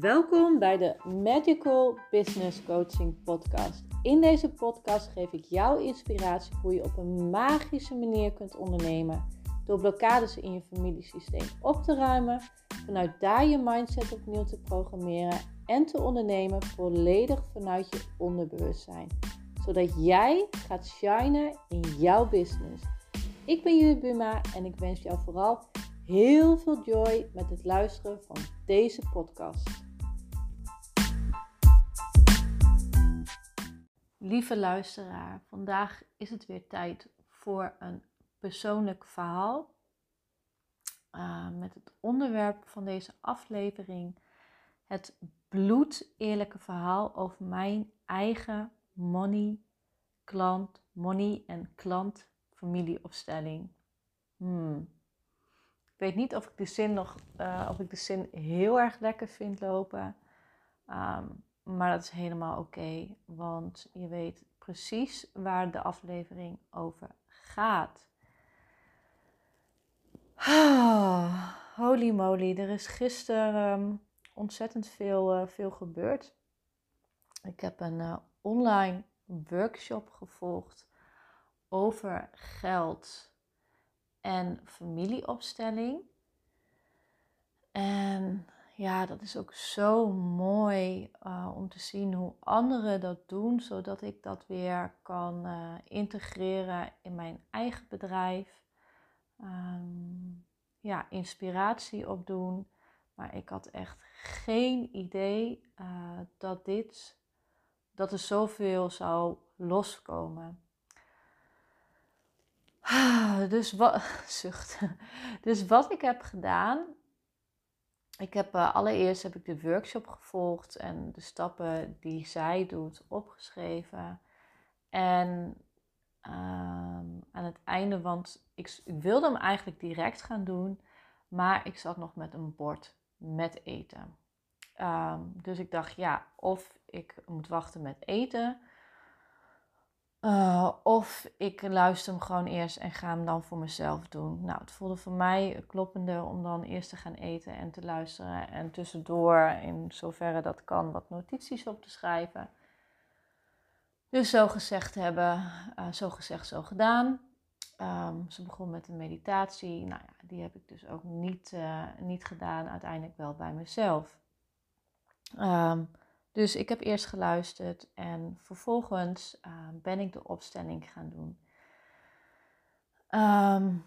Welkom bij de Magical Business Coaching Podcast. In deze podcast geef ik jou inspiratie hoe je op een magische manier kunt ondernemen. Door blokkades in je familiesysteem op te ruimen, vanuit daar je mindset opnieuw te programmeren en te ondernemen volledig vanuit je onderbewustzijn. Zodat jij gaat shinen in jouw business. Ik ben Judith Buma en ik wens jou vooral heel veel joy met het luisteren van deze podcast. Lieve luisteraar, vandaag is het weer tijd voor een persoonlijk verhaal. Uh, met het onderwerp van deze aflevering: het bloedeerlijke verhaal over mijn eigen money, klant, money en klant familieopstelling. Hmm. Ik weet niet of ik de zin nog, uh, of ik de zin heel erg lekker vind lopen. Um, maar dat is helemaal oké, want je weet precies waar de aflevering over gaat. Holy moly, er is gisteren um, ontzettend veel, uh, veel gebeurd. Ik heb een uh, online workshop gevolgd over geld en familieopstelling. En ja, dat is ook zo mooi uh, om te zien hoe anderen dat doen, zodat ik dat weer kan uh, integreren in mijn eigen bedrijf. Um, ja, inspiratie opdoen. Maar ik had echt geen idee uh, dat dit, dat er zoveel zou loskomen. Dus wat, zucht. Dus wat ik heb gedaan, ik heb uh, allereerst heb ik de workshop gevolgd en de stappen die zij doet opgeschreven. En ehm, aan het einde, want ik, wilde hem eigenlijk direct gaan doen, maar ik zat nog met een bord met eten. Um, dus ik dacht, ja, of ik moet wachten met eten, uh, of ik luister hem gewoon eerst en ga hem dan voor mezelf doen. Nou, het voelde voor mij kloppender om dan eerst te gaan eten en te luisteren. En tussendoor, in zoverre dat kan, wat notities op te schrijven. Dus zo gezegd hebben, uh, zo gezegd, zo gedaan. Um, ze begon met een meditatie. Nou ja, die heb ik dus ook niet, uh, niet gedaan. Uiteindelijk wel bij mezelf. Um, dus ik heb eerst geluisterd en vervolgens uh, ben ik de opstelling gaan doen. Um,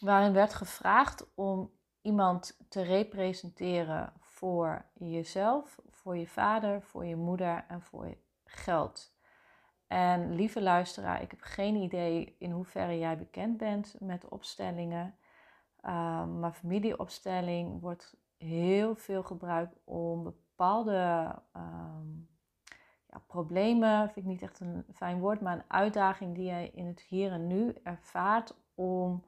waarin werd gevraagd om iemand te representeren voor jezelf, voor je vader, voor je moeder en voor je geld. En lieve luisteraar, ik heb geen idee in hoeverre jij bekend bent met opstellingen. Um, maar familieopstelling wordt heel veel gebruikt om bepaalde um, ja, problemen, vind ik niet echt een fijn woord, maar een uitdaging die je in het hier en nu ervaart om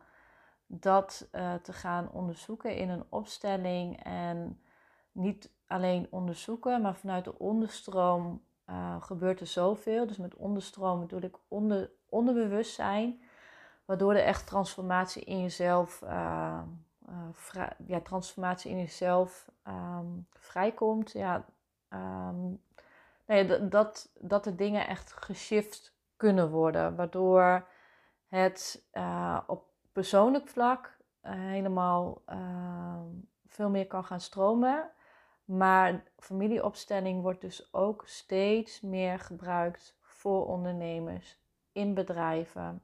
dat uh, te gaan onderzoeken in een opstelling en niet alleen onderzoeken, maar vanuit de onderstroom uh, gebeurt er zoveel. Dus met onderstroom bedoel ik onder, onderbewustzijn, waardoor er echt transformatie in jezelf uh, uh, ja, transformatie in jezelf um, vrijkomt. Ja, um, dat, dat de dingen echt geshift kunnen worden. Waardoor het uh, op persoonlijk vlak uh, helemaal ehm, veel meer kan gaan stromen. Maar familieopstelling wordt dus ook steeds meer gebruikt voor ondernemers in bedrijven.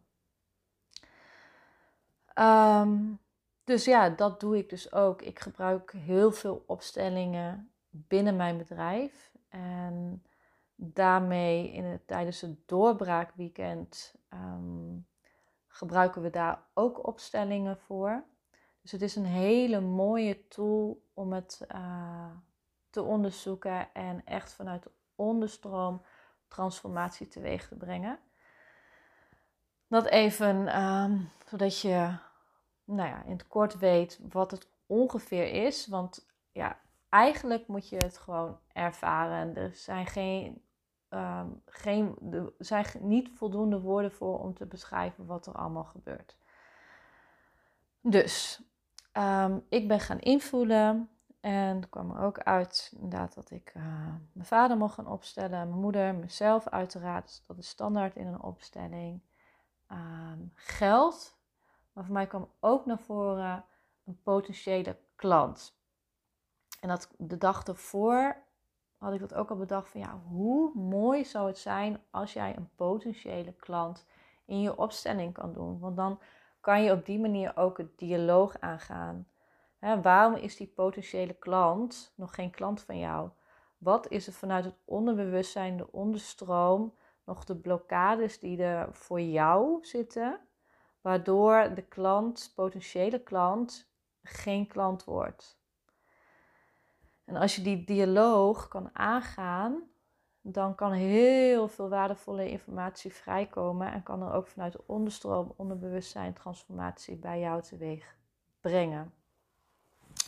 Um, dus ja, dat doe ik dus ook. Ik gebruik heel veel opstellingen binnen mijn bedrijf. En daarmee in het, tijdens het doorbraakweekend um, gebruiken we daar ook opstellingen voor. Dus het is een hele mooie tool om het uh, te onderzoeken en echt vanuit de onderstroom transformatie teweeg te brengen. Dat even um, zodat je nou ja, in het kort weet wat het ongeveer is. Want ja, eigenlijk moet je het gewoon ervaren. Er zijn geen, um, geen er zijn niet voldoende woorden voor om te beschrijven wat er allemaal gebeurt. Dus um, ik ben gaan invoelen. En kwam er ook uit inderdaad dat ik uh, mijn vader mocht gaan opstellen, mijn moeder, mezelf uiteraard. Dus dat is standaard in een opstelling. Ehm, geld, maar voor mij kwam ook naar voren een potentiële klant. En dat de dag ervoor had ik dat ook al bedacht van ja, hoe mooi zou het zijn als jij een potentiële klant in je opstelling kan doen. Want dan kan je op die manier ook het dialoog aangaan. waarom is die potentiële klant nog geen klant van jou? Wat is er vanuit het onderbewustzijn, de onderstroom, nog de blokkades die er voor jou zitten, waardoor de klant, potentiële klant, geen klant wordt? En als je die dialoog kan aangaan, dan kan heel veel waardevolle informatie vrijkomen en kan er ook vanuit de onderstroom, onderbewustzijn, transformatie bij jou teweeg brengen.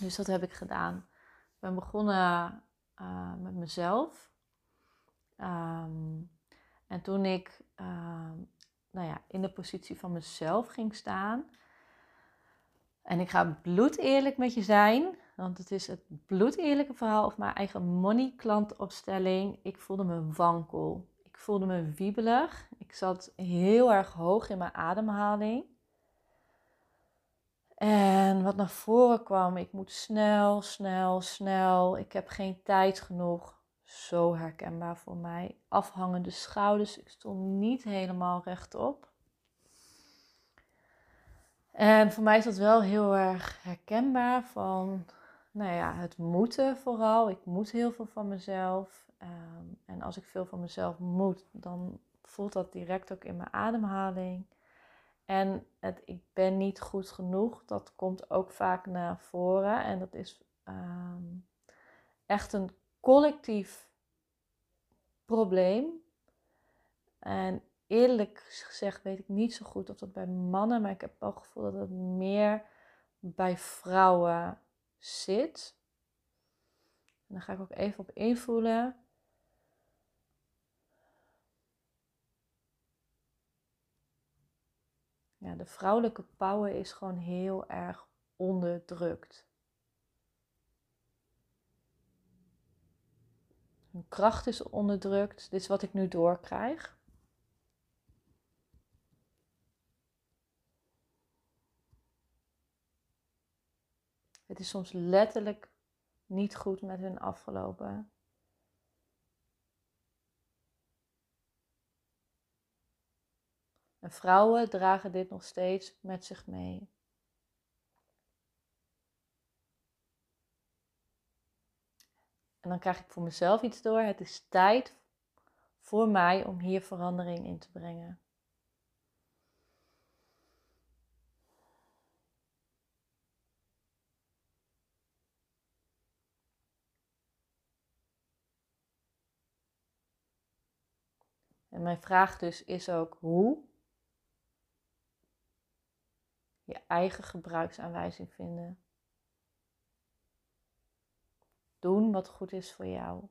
Dus dat heb ik gedaan. Ik ben begonnen uh, met mezelf. Um, en toen ik uh, nou ja, in de positie van mezelf ging staan. En ik ga bloed eerlijk met je zijn. Want het is het bloedeerlijke verhaal of mijn eigen money klantopstelling. Ik voelde me wankel. Ik voelde me wiebelig. Ik zat heel erg hoog in mijn ademhaling. En wat naar voren kwam, ik moet snel, snel, snel. Ik heb geen tijd genoeg. Zo herkenbaar voor mij. Afhangende schouders. Ik stond niet helemaal rechtop. En voor mij is dat wel heel erg herkenbaar van nou ja, het moeten vooral. Ik moet heel veel van mezelf. Ehm, en als ik veel van mezelf moet, dan voelt dat direct ook in mijn ademhaling. En het, ik ben niet goed genoeg, dat komt ook vaak naar voren. En dat is ehm, echt een collectief probleem. En eerlijk gezegd weet ik niet zo goed of dat bij mannen, maar ik heb wel het gevoel dat het meer bij vrouwen zit. En dan ga ik ook even op invoelen. Ja, de vrouwelijke power is gewoon heel erg onderdrukt. Hun kracht is onderdrukt. Dit is wat ik nu doorkrijg. Het is soms letterlijk niet goed met hun afgelopen. En vrouwen dragen dit nog steeds met zich mee. En dan krijg ik voor mezelf iets door. Het is tijd voor mij om hier verandering in te brengen. En mijn vraag dus is ook hoe je eigen gebruiksaanwijzing vinden. Doen wat goed is voor jou.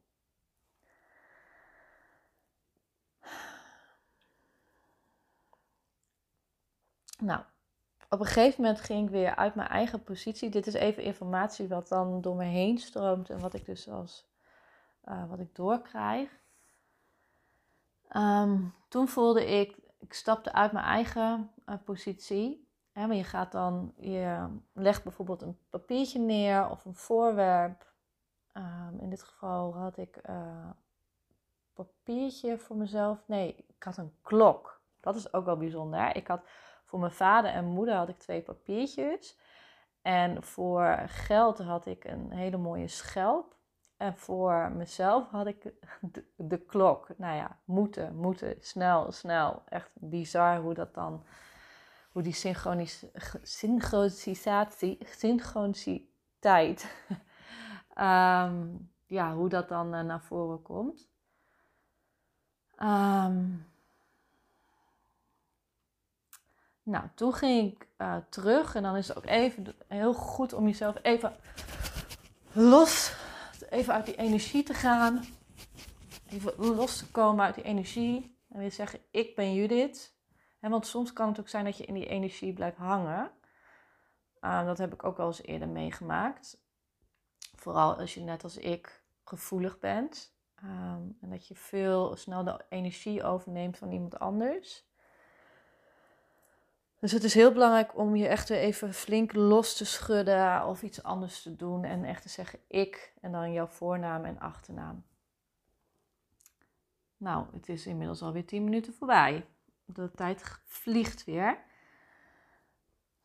Nou, op een gegeven moment ging ik weer uit mijn eigen positie. Dit is even informatie wat dan door me heen stroomt en wat ik dus als uh, wat ik doorkrijg. Ehm, toen voelde ik, ik stapte uit mijn eigen uh, positie. Maar je gaat dan, je legt bijvoorbeeld een papiertje neer of een voorwerp. Um, in dit geval had ik uh, papiertje voor mezelf. Nee, ik had een klok. Dat is ook wel bijzonder. Ik had voor mijn vader en moeder had ik twee papiertjes. En voor geld had ik een hele mooie schelp. En voor mezelf had ik de, klok. Nou ja, moeten, moeten, snel, snel. Echt bizar hoe dat dan, hoe die synchronis, synchronisatie, synchroniciteit, um, ja, hoe dat dan uh, naar voren komt. Um, nou, toen ging ik uh, terug en dan is het ook even heel goed om jezelf even los even uit die energie te gaan. Even los te komen uit die energie. En weer zeggen, ik ben Judith. En want soms kan het ook zijn dat je in die energie blijft hangen. Uh, dat heb ik ook wel eens eerder meegemaakt. Vooral als je net als ik gevoelig bent. Ehm, en dat je veel snel de energie overneemt van iemand anders. Dus het is heel belangrijk om je echt weer even flink los te schudden of iets anders te doen. En echt te zeggen ik en dan jouw voornaam en achternaam. Nou, het is inmiddels alweer 10 minuten voorbij. De tijd vliegt weer.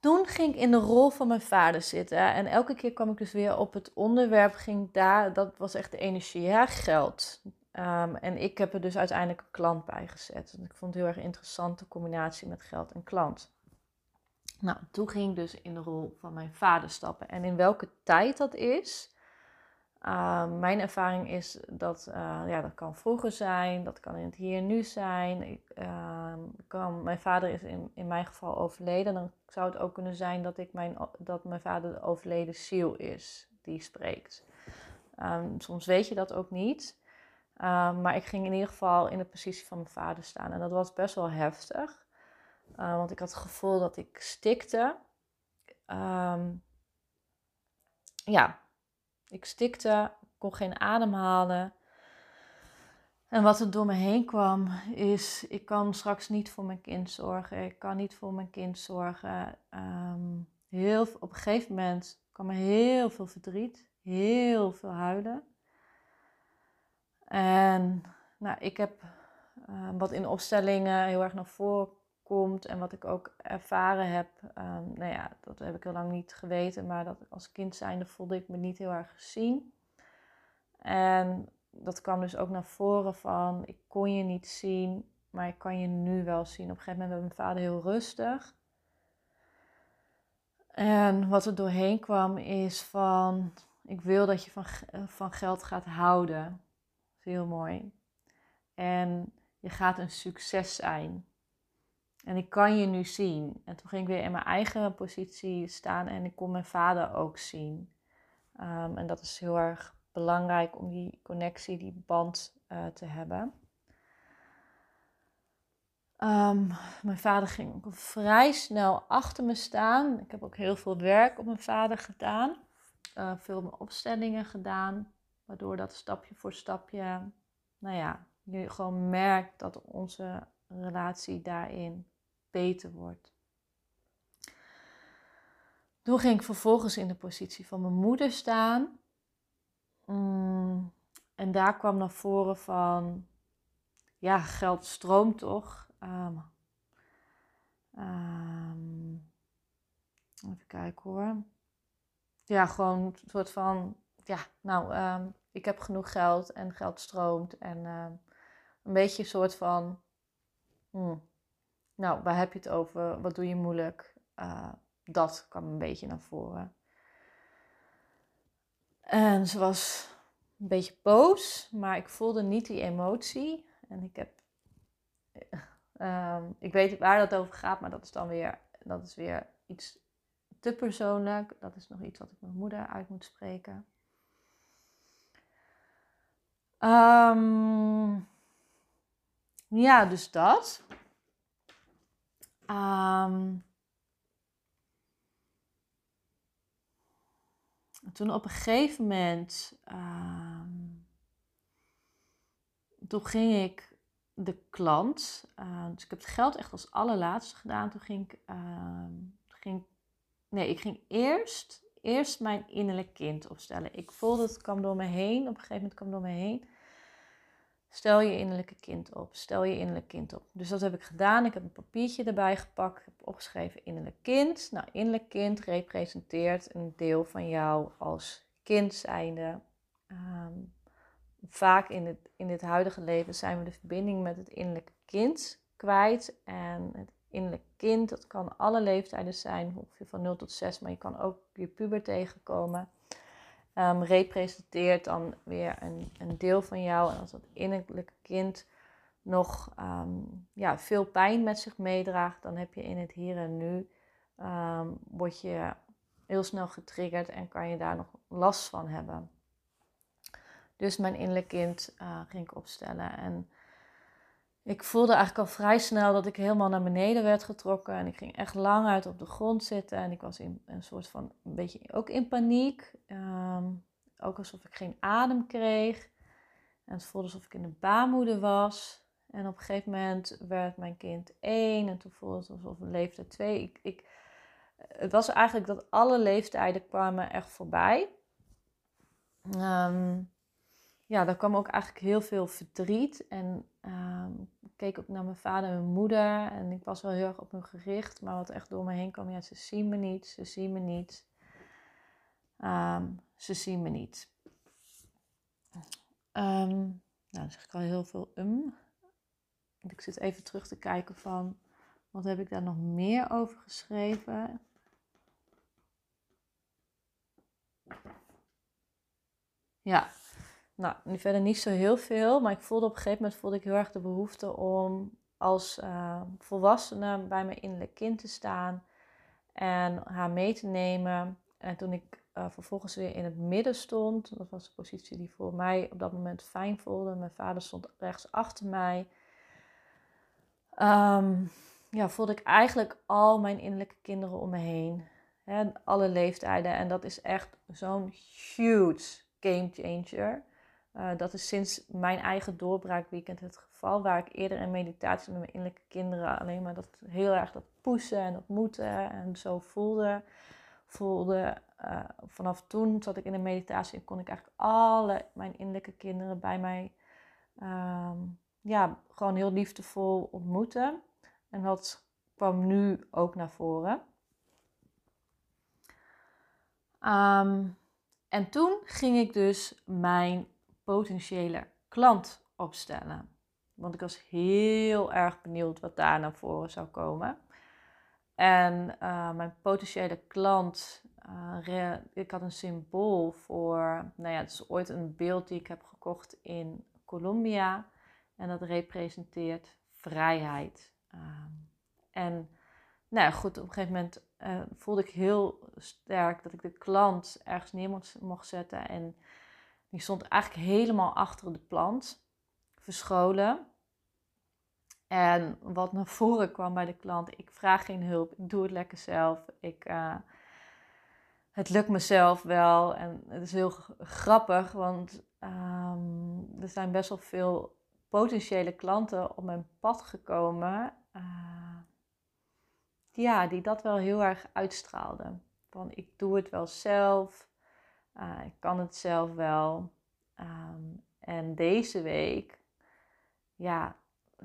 Toen ging ik in de rol van mijn vader zitten. En elke keer kwam ik dus weer op het onderwerp. Ging daar, dat was echt de energie, ja, geld. Ehm, en ik heb er dus uiteindelijk een klant bij gezet. En ik vond het heel erg interessant, de combinatie met geld en klant. Nou, toen ging ik dus in de rol van mijn vader stappen. En in welke tijd dat is, uh, mijn ervaring is dat uh, ja, dat kan vroeger zijn, dat kan in het hier en nu zijn. Uh, kan, mijn vader is in, in mijn geval overleden. Dan zou het ook kunnen zijn dat, ik mijn, dat mijn vader de overleden ziel is die spreekt. Um, soms weet je dat ook niet. Maar ik ging in ieder geval in de positie van mijn vader staan. En dat was best wel heftig. Uh, want ik had het gevoel dat ik stikte. Ja, ik stikte, kon geen adem halen. En wat er door me heen kwam, is: ik kan straks niet voor mijn kind zorgen. Ik kan niet voor mijn kind zorgen. Um, heel, op een gegeven moment kwam er heel veel verdriet, heel veel huilen. En nou, ik heb uh, wat in opstellingen heel erg naar voren komt en wat ik ook ervaren heb. Um, nou ja, dat heb ik heel lang niet geweten, maar dat als kind zijnde voelde ik me niet heel erg gezien. En dat kwam dus ook naar voren van, ik kon je niet zien, maar ik kan je nu wel zien. Op een gegeven moment werd mijn vader heel rustig. En wat er doorheen kwam is van, ik wil dat je van, van geld gaat houden. Dat is heel mooi. En je gaat een succes zijn. En ik kan je nu zien. En toen ging ik weer in mijn eigen positie staan en ik kon mijn vader ook zien. Um, en dat is heel erg belangrijk om die connectie, die band uh, te hebben. Um, mijn vader ging vrij snel achter me staan. Ik heb ook heel veel werk op mijn vader gedaan. Uh, veel opstellingen gedaan. Waardoor dat stapje voor stapje, nou ja, je gewoon merkt dat onze relatie daarin beter wordt. Toen ging ik vervolgens in de positie van mijn moeder staan. Mm, en daar kwam naar voren van, ja, geld stroomt toch? Um, um, even kijken hoor. Ja, gewoon een soort van, ja, nou, um, ik heb genoeg geld en geld stroomt. En een beetje een soort van, hmm, nou, waar heb je het over? Wat doe je moeilijk? Uh, dat kwam een beetje naar voren. En ze was een beetje boos, maar ik voelde niet die emotie. En ik heb. Um, ik weet waar dat over gaat, maar dat is dan weer, dat is weer iets te persoonlijk. Dat is nog iets wat ik mijn moeder uit moet spreken. Um, ja, dus dat. Um, toen op een gegeven moment, um, toen ging ik de klant, uh, dus ik heb het geld echt als allerlaatste gedaan. Toen ging ik, uh, ging, nee, ik ging eerst, eerst mijn innerlijk kind opstellen. Ik voelde het kwam door me heen, op een gegeven moment kwam door me heen. Stel je innerlijke kind op. Stel je innerlijk kind op. Dus dat heb ik gedaan. Ik heb een papiertje erbij gepakt. Ik heb opgeschreven innerlijk kind. Nou, innerlijk kind representeert een deel van jou als kind zijnde. Um, vaak in het, in dit huidige leven zijn we de verbinding met het innerlijke kind kwijt. En het innerlijke kind, dat kan alle leeftijden zijn, ongeveer van 0 tot 6, maar je kan ook je puber tegenkomen um, representeert dan weer een, een deel van jou. En als dat innerlijke kind nog um, ja, veel pijn met zich meedraagt, dan heb je in het hier en nu, um, word je heel snel getriggerd en kan je daar nog last van hebben. Dus mijn innerlijk kind uh, ging ik opstellen. En ik voelde eigenlijk al vrij snel dat ik helemaal naar beneden werd getrokken. En ik ging echt lang uit op de grond zitten. En ik was in een soort van, een beetje ook in paniek. Um, ook alsof ik geen adem kreeg. En het voelde alsof ik in de baarmoeder was. En op een gegeven moment werd mijn kind één. En toen voelde het alsof een leeftijd twee. Ik, ik, het was eigenlijk dat alle leeftijden kwamen echt voorbij. Um, ja, daar kwam ook eigenlijk heel veel verdriet. En um, ik keek ook naar mijn vader en mijn moeder. En ik was wel heel erg op hun gericht. Maar wat echt door me heen kwam, ja, ze zien me niet, ze zien me niet. Um, ze zien me niet. Um, nou, dan zeg ik al heel veel um. Ik zit even terug te kijken van, wat heb ik daar nog meer over geschreven? Ja, nou, nu verder niet zo heel veel, maar ik voelde op een gegeven moment voelde ik heel erg de behoefte om als uh, volwassene bij mijn innerlijk kind te staan en haar mee te nemen. En toen ik uh, vervolgens weer in het midden stond, dat was de positie die voor mij op dat moment fijn voelde. Mijn vader stond rechts achter mij. Um, ja, voelde ik eigenlijk al mijn innerlijke kinderen om me heen. Hè, alle leeftijden. En dat is echt zo'n huge game changer. Uh, dat is sinds mijn eigen doorbraakweekend het geval. Waar ik eerder in meditatie met mijn innerlijke kinderen alleen maar dat heel erg dat pushen en dat moeten en zo voelde. voelde uh, vanaf toen zat ik in de meditatie en kon ik eigenlijk alle mijn innerlijke kinderen bij mij um, ja, gewoon heel liefdevol ontmoeten. En dat kwam nu ook naar voren. Um, en toen ging ik dus mijn potentiële klant opstellen. Want ik was heel erg benieuwd wat daar naar voren zou komen. En uh, mijn potentiële klant, uh, ik had een symbool voor, nou ja, het is ooit een beeld die ik heb gekocht in Colombia. En dat representeert vrijheid. Uh, en nou ja, goed, op een gegeven moment uh, voelde ik heel sterk dat ik de klant ergens neer mocht zetten. En die stond eigenlijk helemaal achter de plant, verscholen. En wat naar voren kwam bij de klant, ik vraag geen hulp, ik doe het lekker zelf. Ik, uh, het lukt mezelf wel. En het is heel grappig, want um, er zijn best wel veel potentiële klanten op mijn pad gekomen. Uh, ja, die dat wel heel erg uitstraalden. Van ik doe het wel zelf, uh, ik kan het zelf wel. Um, en deze week, ja,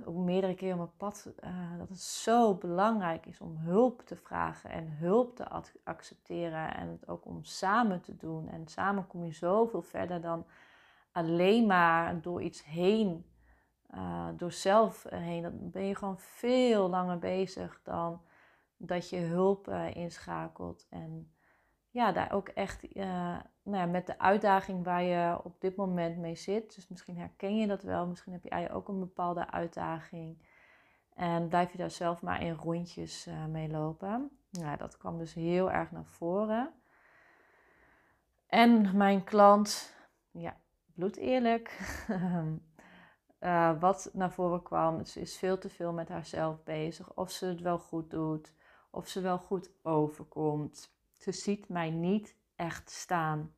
ook meerdere keer op mijn pad, uh, dat het zo belangrijk is om hulp te vragen en hulp te accepteren. En het ook om samen te doen. En samen kom je zoveel verder dan alleen maar door iets heen, uh, door zelf heen. Dan ben je gewoon veel langer bezig dan dat je hulp uh, inschakelt. En ja, daar ook echt nou ja, met de uitdaging waar je op dit moment mee zit. Dus misschien herken je dat wel. Misschien heb jij ook een bepaalde uitdaging. En blijf je daar zelf maar in rondjes uh, mee lopen. Nou, dat kwam dus heel erg naar voren. En mijn klant, ja, bloed eerlijk. uh, wat naar voren kwam, ze is veel te veel met haarzelf bezig. Of ze het wel goed doet of ze wel goed overkomt. Ze ziet mij niet echt staan.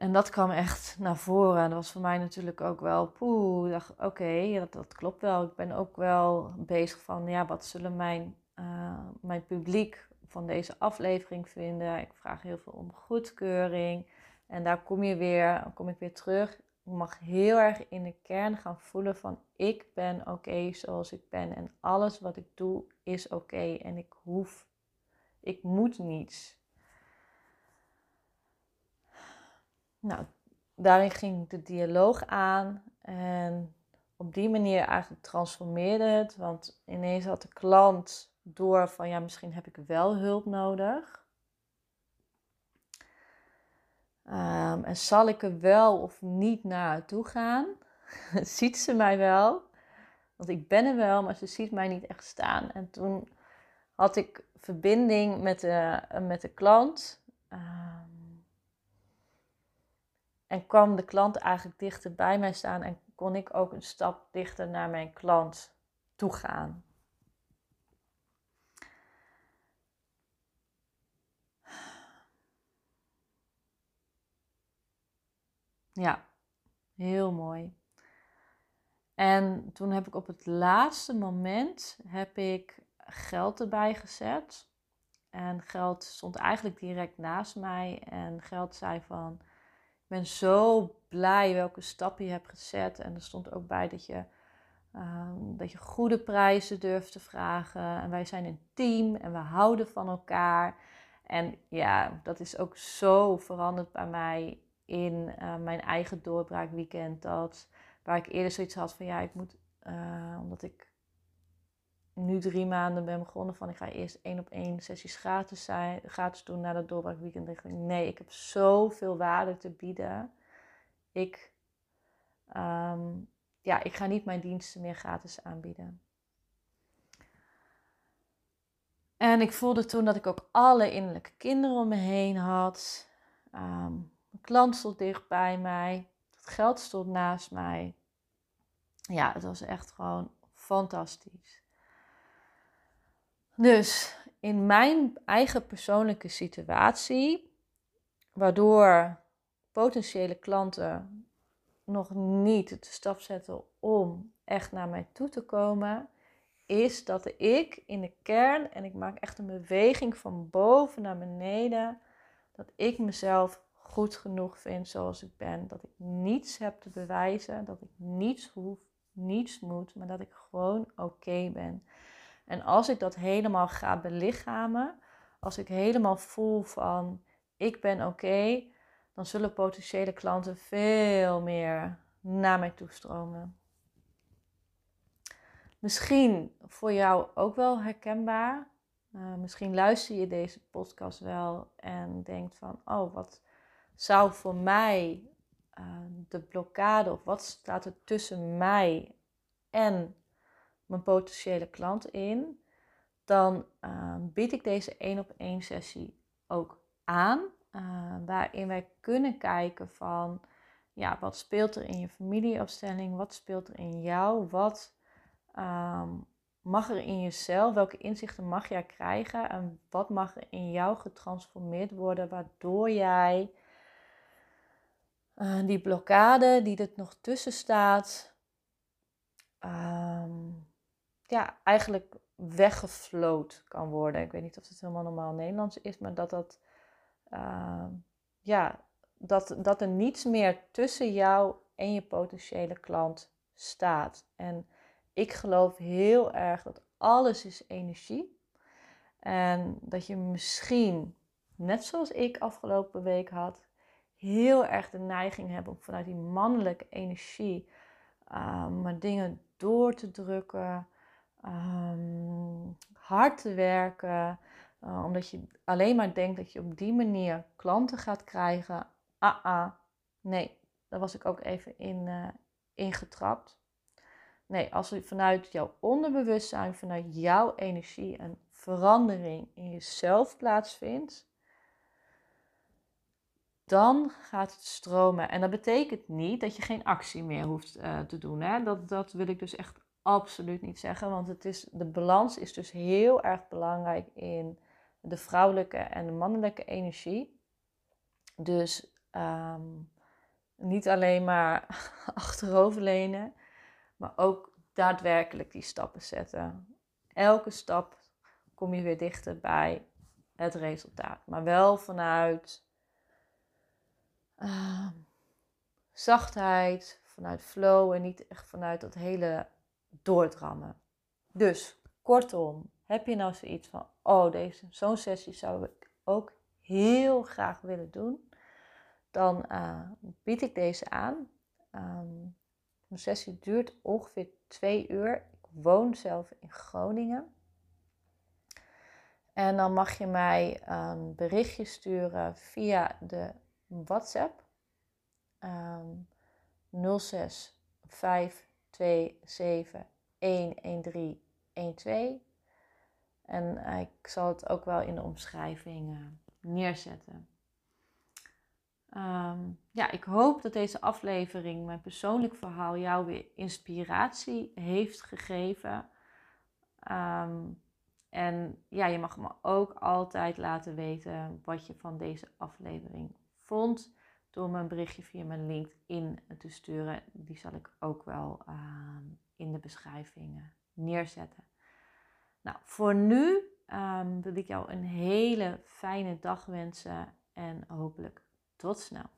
En dat kwam echt naar voren. En dat was voor mij natuurlijk ook wel, poeh, dacht oké, dat, klopt wel. Ik ben ook wel bezig van, ja, wat zullen mijn, uh, mijn publiek van deze aflevering vinden? Ik vraag heel veel om goedkeuring. En daar kom je weer, kom ik weer terug mag heel erg in de kern gaan voelen van ik ben oké zoals ik ben en alles wat ik doe is oké en ik hoef, ik moet niets. Nou, daarin ging de dialoog aan en op die manier eigenlijk transformeerde het, want ineens had de klant door van ja, misschien heb ik wel hulp nodig. Um, en zal ik er wel of niet naartoe gaan? ziet ze mij wel? Want ik ben er wel, maar ze ziet mij niet echt staan. En toen had ik verbinding met de, met de klant. Um, en kwam de klant eigenlijk dichter bij mij staan en kon ik ook een stap dichter naar mijn klant toe gaan. Ja, heel mooi. En toen heb ik op het laatste moment heb ik geld erbij gezet. En geld stond eigenlijk direct naast mij. En geld zei van, ben zo blij welke stap je hebt gezet. En er stond ook bij dat je, ehm, dat je goede prijzen durft te vragen. En wij zijn een team en we houden van elkaar. En ja, dat is ook zo veranderd bij mij in uh, mijn eigen doorbraakweekend. Dat waar ik eerder zoiets had van ja, ik moet, uh, omdat ik nu drie maanden ben begonnen van ik ga eerst één op één sessies gratis, zijn, gratis doen na dat doorbraakweekend. dacht ik nee, ik heb zoveel waarde te bieden. Ik, um, ja, ik ga niet mijn diensten meer gratis aanbieden. En ik voelde toen dat ik ook alle innerlijke kinderen om me heen had. Um, mijn klant stond dicht bij mij. Het geld stond naast mij. Ja, het was echt gewoon fantastisch. Dus in mijn eigen persoonlijke situatie, waardoor potentiële klanten nog niet de stap zetten om echt naar mij toe te komen, is dat ik in de kern, en ik maak echt een beweging van boven naar beneden, dat ik mezelf goed genoeg vind zoals ik ben. Dat ik niets heb te bewijzen, dat ik niets hoef, niets moet, maar dat ik gewoon oké ben. En als ik dat helemaal ga belichamen, als ik helemaal voel van ik ben oké, dan zullen potentiële klanten veel meer naar mij toestromen. Misschien voor jou ook wel herkenbaar. Uh, misschien luister je deze podcast wel en denkt van, oh, wat zou voor mij uh, de blokkade of wat staat er tussen mij en mijn potentiële klant in, dan uh, bied ik deze één op één sessie ook aan, waarin wij kunnen kijken van, ja, wat speelt er in je familieopstelling, wat speelt er in jou, wat um, mag er in jezelf, welke inzichten mag jij krijgen? En wat mag er in jou getransformeerd worden, waardoor jij uh, die blokkade die er nog tussen staat, ja, eigenlijk weggefloot kan worden. Ik weet niet of het helemaal normaal Nederlands is, maar dat dat, uh, ja, dat, dat er niets meer tussen jou en je potentiële klant staat. En ik geloof heel erg dat alles is energie. En dat je misschien, net zoals ik afgelopen week had, heel erg de neiging hebt om vanuit die mannelijke energie um, maar dingen door te drukken, um, hard te werken, uh, omdat je alleen maar denkt dat je op die manier klanten gaat krijgen. Ah, ah, nee, daar was ik ook even in uh, ingetrapt. Nee, als er vanuit jouw onderbewustzijn, vanuit jouw energie een verandering in jezelf plaatsvindt, dan gaat het stromen. En dat betekent niet dat je geen actie meer hoeft uh, te doen. Hè? Dat, dat wil ik dus echt absoluut niet zeggen. Want het is, de balans is dus heel erg belangrijk in de vrouwelijke en de mannelijke energie. Dus um, niet alleen maar achteroverlenen, maar ook daadwerkelijk die stappen zetten. Elke stap kom je weer dichter bij het resultaat. Maar wel vanuit uh, zachtheid, vanuit flow en niet echt vanuit dat hele doordrammen. Dus kortom, heb je nou zoiets van: oh, deze zo'n sessie zou ik ook heel graag willen doen, dan uh, bied ik deze aan. Um, mijn sessie duurt ongeveer twee uur. Ik woon zelf in Groningen. En dan mag je mij een berichtje sturen via de WhatsApp. Um, 06 527 11312. En ik zal het ook wel in de omschrijving uh, neerzetten. Um, ja, ik hoop dat deze aflevering, mijn persoonlijk verhaal, jou weer inspiratie heeft gegeven. Um, en ja, je mag me ook altijd laten weten wat je van deze aflevering vond. Door me een berichtje via mijn LinkedIn te sturen. Die zal ik ook wel ehm, in de beschrijving neerzetten. Nou, voor nu um, wil ik jou een hele fijne dag wensen en hopelijk tot snel.